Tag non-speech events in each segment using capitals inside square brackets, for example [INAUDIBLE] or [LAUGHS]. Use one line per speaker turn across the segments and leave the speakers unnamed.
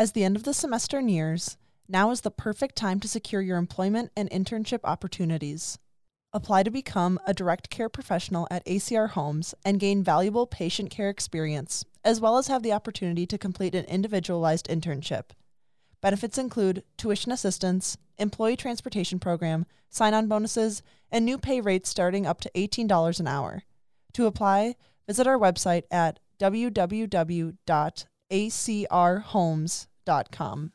As the end of the semester nears, now is the perfect time to secure your employment and internship opportunities. Apply to become a direct care professional at ACR Homes and gain valuable patient care experience, as well as have the opportunity to complete an individualized internship. Benefits include tuition assistance, employee transportation program, sign on bonuses, and new pay rates starting up to $18 an hour. To apply, visit our website at www.acrhomes.com.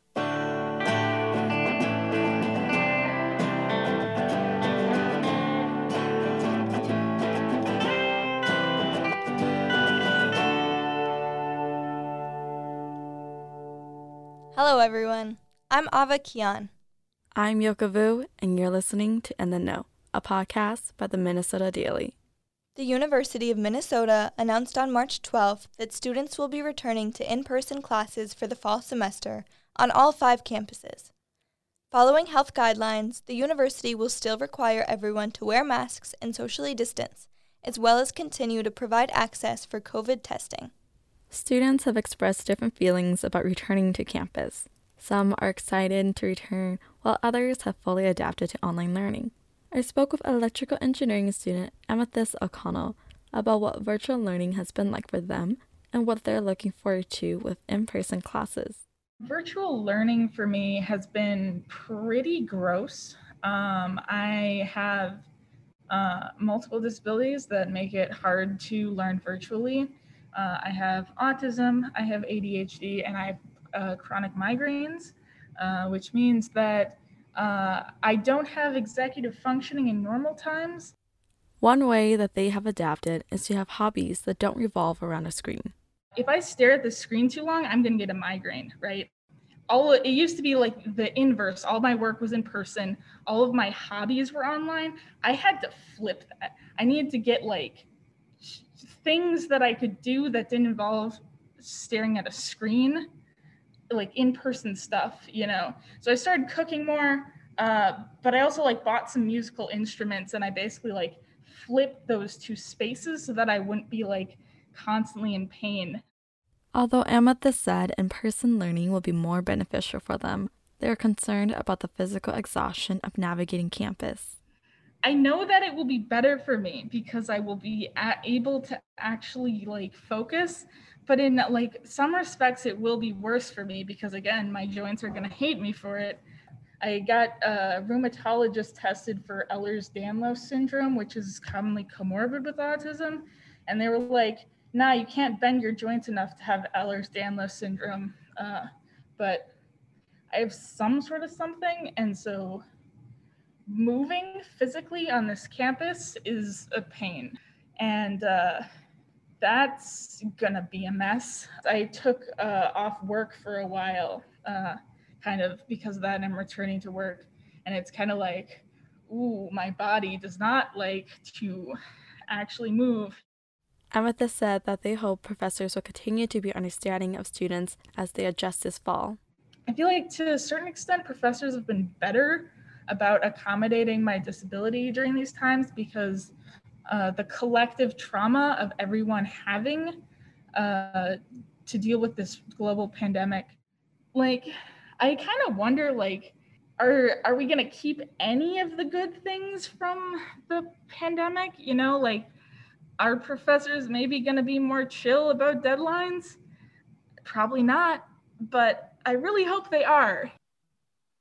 Hello, everyone. I'm Ava Kian.
I'm Yoka Vu, and you're listening to In the Know, a podcast by the Minnesota Daily.
The University of Minnesota announced on March 12th that students will be returning to in person classes for the fall semester on all five campuses. Following health guidelines, the university will still require everyone to wear masks and socially distance, as well as continue to provide access for COVID testing.
Students have expressed different feelings about returning to campus. Some are excited to return, while others have fully adapted to online learning. I spoke with electrical engineering student Amethyst O'Connell about what virtual learning has been like for them and what they're looking forward to with in person classes.
Virtual learning for me has been pretty gross. Um, I have uh, multiple disabilities that make it hard to learn virtually. Uh, I have autism, I have ADHD, and I have uh, chronic migraines, uh, which means that uh, I don't have executive functioning in normal times.
One way that they have adapted is to have hobbies that don't revolve around a screen.
If I stare at the screen too long, I'm going to get a migraine, right? All it used to be like the inverse. All my work was in person. All of my hobbies were online. I had to flip that. I needed to get like things that I could do that didn't involve staring at a screen, like in person stuff, you know. So I started cooking more, uh, but I also like bought some musical instruments and I basically like flipped those two spaces so that I wouldn't be like constantly in pain.
Although Amethyst said in person learning will be more beneficial for them, they are concerned about the physical exhaustion of navigating campus.
I know that it will be better for me because I will be able to actually like focus. But in like some respects, it will be worse for me because again, my joints are gonna hate me for it. I got a rheumatologist tested for Ehlers-Danlos syndrome, which is commonly comorbid with autism, and they were like, "Nah, you can't bend your joints enough to have Ehlers-Danlos syndrome." Uh, but I have some sort of something, and so moving physically on this campus is a pain. And uh, that's gonna be a mess. I took uh, off work for a while, uh, kind of because of that, and I'm returning to work. And it's kind of like, ooh, my body does not like to actually move.
Amethyst said that they hope professors will continue to be understanding of students as they adjust this fall.
I feel like to a certain extent, professors have been better about accommodating my disability during these times because uh, the collective trauma of everyone having uh, to deal with this global pandemic. Like, I kind of wonder, like, are are we gonna keep any of the good things from the pandemic? You know, like, are professors maybe gonna be more chill about deadlines? Probably not, but I really hope they are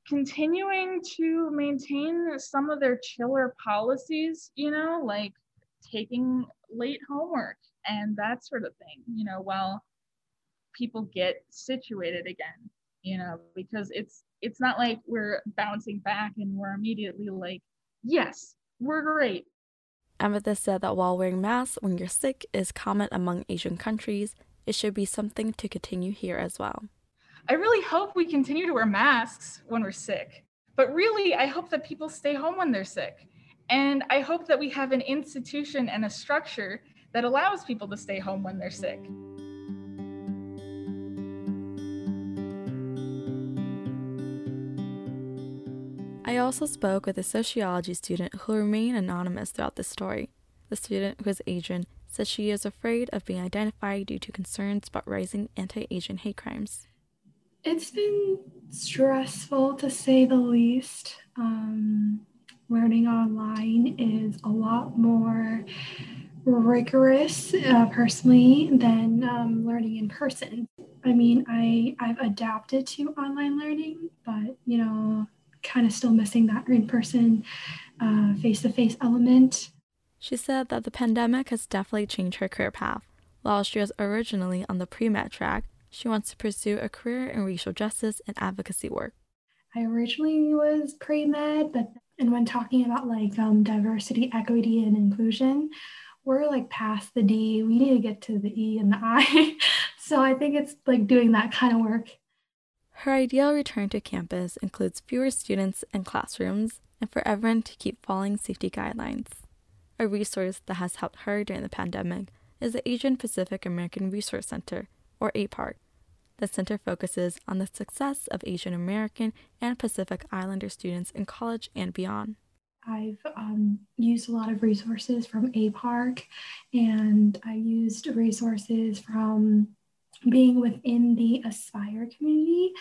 continuing to maintain some of their chiller policies, you know, like taking late homework and that sort of thing, you know, while people get situated again, you know, because it's it's not like we're bouncing back and we're immediately like, yes, we're great.
Amethyst said that while wearing masks when you're sick is common among Asian countries, it should be something to continue here as well.
I really hope we continue to wear masks when we're sick. But really, I hope that people stay home when they're sick. And I hope that we have an institution and a structure that allows people to stay home when they're sick.
I also spoke with a sociology student who remained anonymous throughout this story. The student, who is Asian, says she is afraid of being identified due to concerns about rising anti Asian hate crimes
It's been stressful to say the least. Um, learning online is a lot more rigorous uh, personally than um, learning in person. I mean, I I've adapted to online learning, but you know, kind of still missing that in person, face to face element.
She said that the pandemic has definitely changed her career path. While she was originally on the pre med track, she wants to pursue a career in racial justice and advocacy work.
I originally was pre med, but and when talking about like um, diversity, equity, and inclusion, we're like past the D. We need to get to the E and the I. [LAUGHS] so I think it's like doing that kind of work.
Her ideal return to campus includes fewer students and classrooms and for everyone to keep following safety guidelines. A resource that has helped her during the pandemic is the Asian Pacific American Resource Center, or APARC. The center focuses on the success of Asian American and Pacific Islander students in college and beyond.
I've um, used a lot of resources from APARC, and I used resources from being within the Aspire community.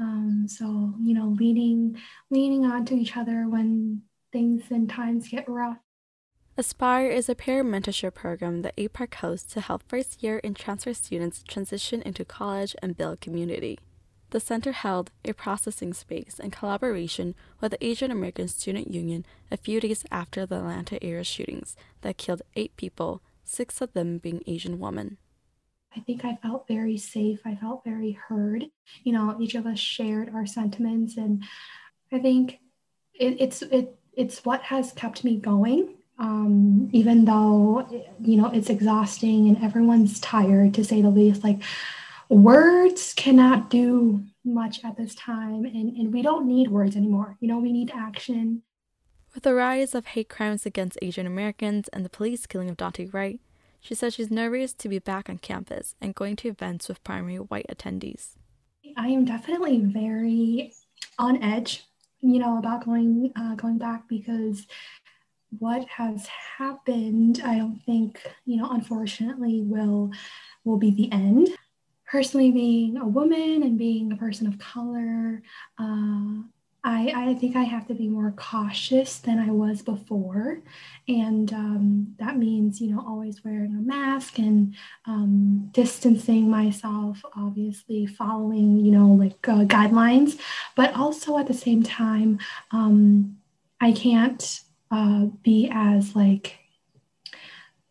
Um, so you know, leaning leaning on to each other when things and times get rough.
Aspire is a peer mentorship program that APARC hosts to help first year and transfer students transition into college and build community. The center held a processing space in collaboration with the Asian American Student Union a few days after the Atlanta area shootings that killed eight people, six of them being Asian women.
I think I felt very safe. I felt very heard. You know, each of us shared our sentiments, and I think it, it's it it's what has kept me going. Um, even though you know it's exhausting and everyone's tired, to say the least. Like words cannot do much at this time and, and we don't need words anymore you know we need action
with the rise of hate crimes against asian americans and the police killing of daunte wright she says she's nervous to be back on campus and going to events with primary white attendees
i am definitely very on edge you know about going uh, going back because what has happened i don't think you know unfortunately will will be the end personally being a woman and being a person of color, uh, I, I think I have to be more cautious than I was before. And um, that means, you know, always wearing a mask and um, distancing myself, obviously following, you know, like uh, guidelines. But also at the same time, um, I can't uh, be as like,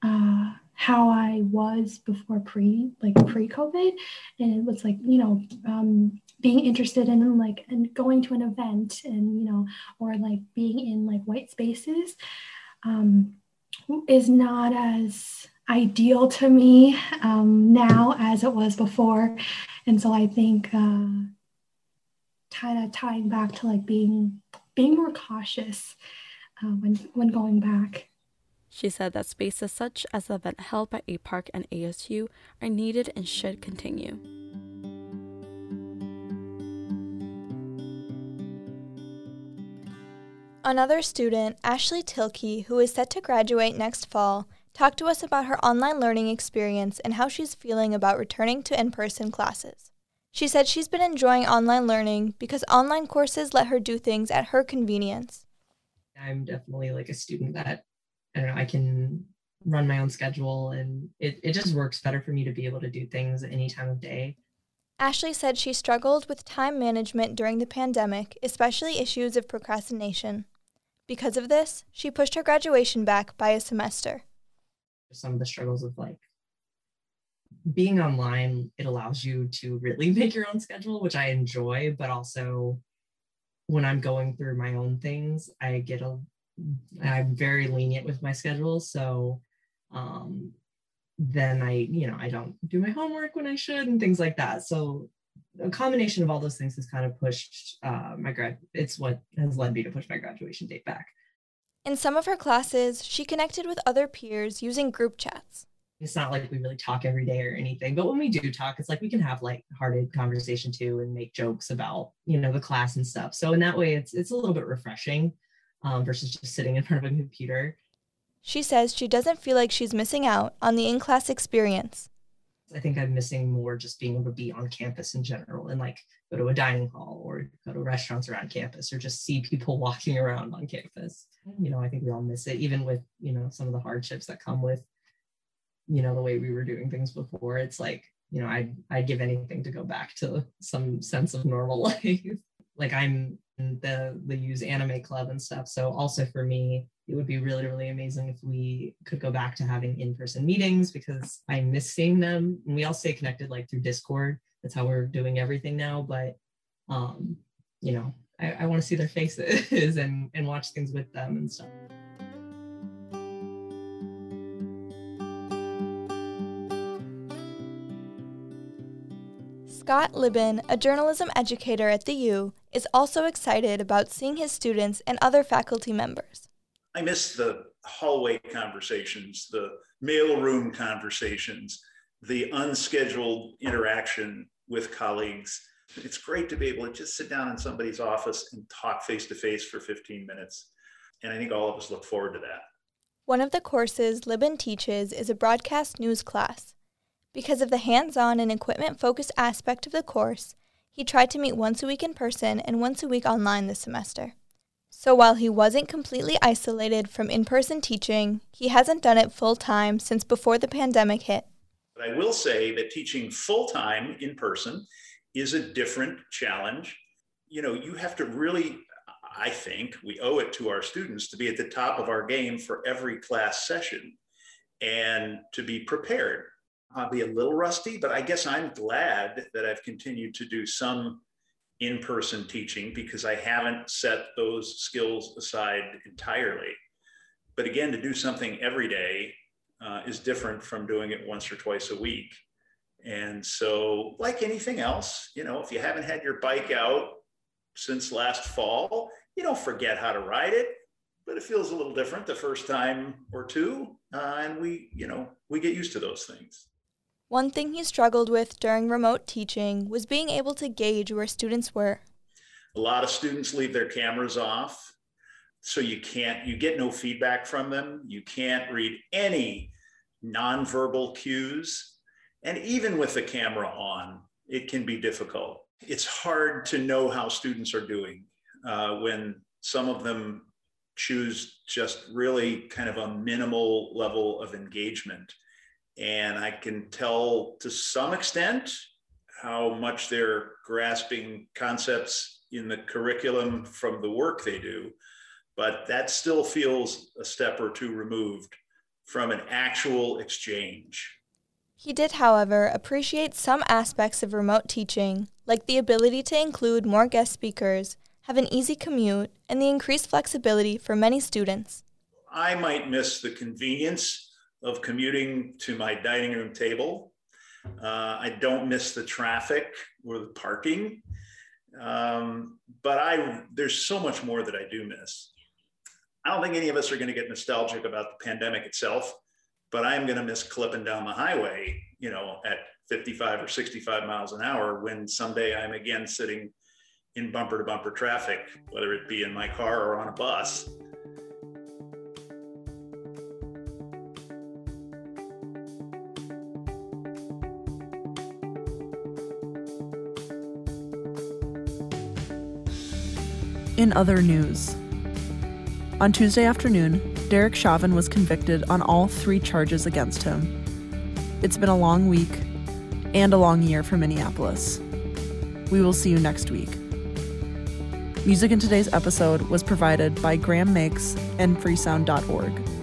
uh, how I was before pre like pre COVID, and it was like you know um, being interested in like and going to an event and you know or like being in like white spaces um, is not as ideal to me um, now as it was before, and so I think uh, kind of tying back to like being being more cautious uh, when when going back.
She said that spaces such as the event held by APARC and ASU are needed and should continue.
Another student, Ashley Tilkey, who is set to graduate next fall, talked to us about her online learning experience and how she's feeling about returning to in person classes. She said she's been enjoying online learning because online courses let her do things at her convenience.
I'm definitely like a student that I don't know, I can run my own schedule and it, it just works better for me to be able to do things any time of day.
Ashley said she struggled with time management during the pandemic, especially issues of procrastination. Because of this, she pushed her graduation back by a semester.
Some of the struggles of like being online, it allows you to really [LAUGHS] make your own schedule, which I enjoy, but also when I'm going through my own things, I get a I'm very lenient with my schedule. So um, then I, you know, I don't do my homework when I should and things like that. So a combination of all those things has kind of pushed uh, my grad. It's what has led me to push my graduation date back.
In some of her classes, she connected with other peers using group chats.
It's not like we really talk every day or anything, but when we do talk, it's like we can have light-hearted conversation too and make jokes about, you know, the class and stuff. So in that way, it's it's a little bit refreshing um, versus just sitting in [LAUGHS] front of a computer.
She says she doesn't feel like she's missing out on the in class experience.
I think I'm missing more just being able to be on campus in general and like go to a dining hall or go to restaurants around campus or just see people [LAUGHS] walking around on campus. You know, I think we all miss it, even with, you know, some of the hardships that come with, you know, the way we were doing things before. It's like, you know, I'd, I'd give anything to go back to some sense of normal [LAUGHS] life. like I'm the, the use anime club and stuff. So also for me, it would be really, really amazing if we could go back to having in-person meetings because I miss seeing them. And we all stay connected like through Discord. That's how we're doing everything now. But um, you know, I, I want to see their faces [LAUGHS] and, and watch things with them and stuff.
Scott Libin, a journalism educator at the U, is also excited about seeing his students and other faculty members.
I miss the hallway conversations, the mailroom conversations, the unscheduled interaction with colleagues. It's great to be able to just sit down in somebody's office and talk face to face for 15 minutes. And I think all of us look forward to that.
One of the courses Libin teaches is a broadcast news class. Because of the hands on and equipment focused aspect of the course, he tried to meet once a week in person and once a week online this semester. So while he wasn't completely isolated from in person teaching, he hasn't done it full time since before the pandemic hit.
But I will say that teaching full time in person is a different challenge. You know, you have to really, I think, we owe it to our students to be at the top of our game for every class session and to be prepared. Be a little rusty, but I guess I'm glad that I've continued to do some in person teaching because I haven't set those skills aside entirely. But again, to do something every day uh, is different from doing it once or twice a week. And so, like anything else, you know, if you haven't had your bike out since last fall, you don't forget how to ride it, but it feels a little different the first time or two. Uh, and we, you know, we get used to those things.
One thing he struggled with during remote teaching was being able to gauge where students were.
A lot of students leave their cameras off, so you can't, you get no feedback from them. You can't read any nonverbal cues. And even with the camera on, it can be difficult. It's hard to know how students are doing uh, when some of them choose just really kind of a minimal level of engagement and I can tell to some extent how much they're grasping concepts in the curriculum from the work they do. But that still feels a step or two removed from an actual exchange.
He did, however, appreciate some aspects of remote teaching, like the ability to include more guest speakers, have an easy commute, and the increased flexibility for many students.
I might miss the convenience of commuting to my dining room table. Uh, I don't miss the traffic or the parking, um, but I there's so much more that I do miss. I don't think any of us are going to get nostalgic about the pandemic itself, but I am going to miss clipping down the highway, you know, at 55 or 65 miles an hour when someday I'm again sitting in bumper to bumper traffic, whether it be in my car or on a bus.
In other news, on Tuesday afternoon, Derek Chauvin was convicted on all three charges against him. It's been a long week and a long year for Minneapolis. We will see you next week. Music in today's episode was provided by Graham Makes and freesound.org.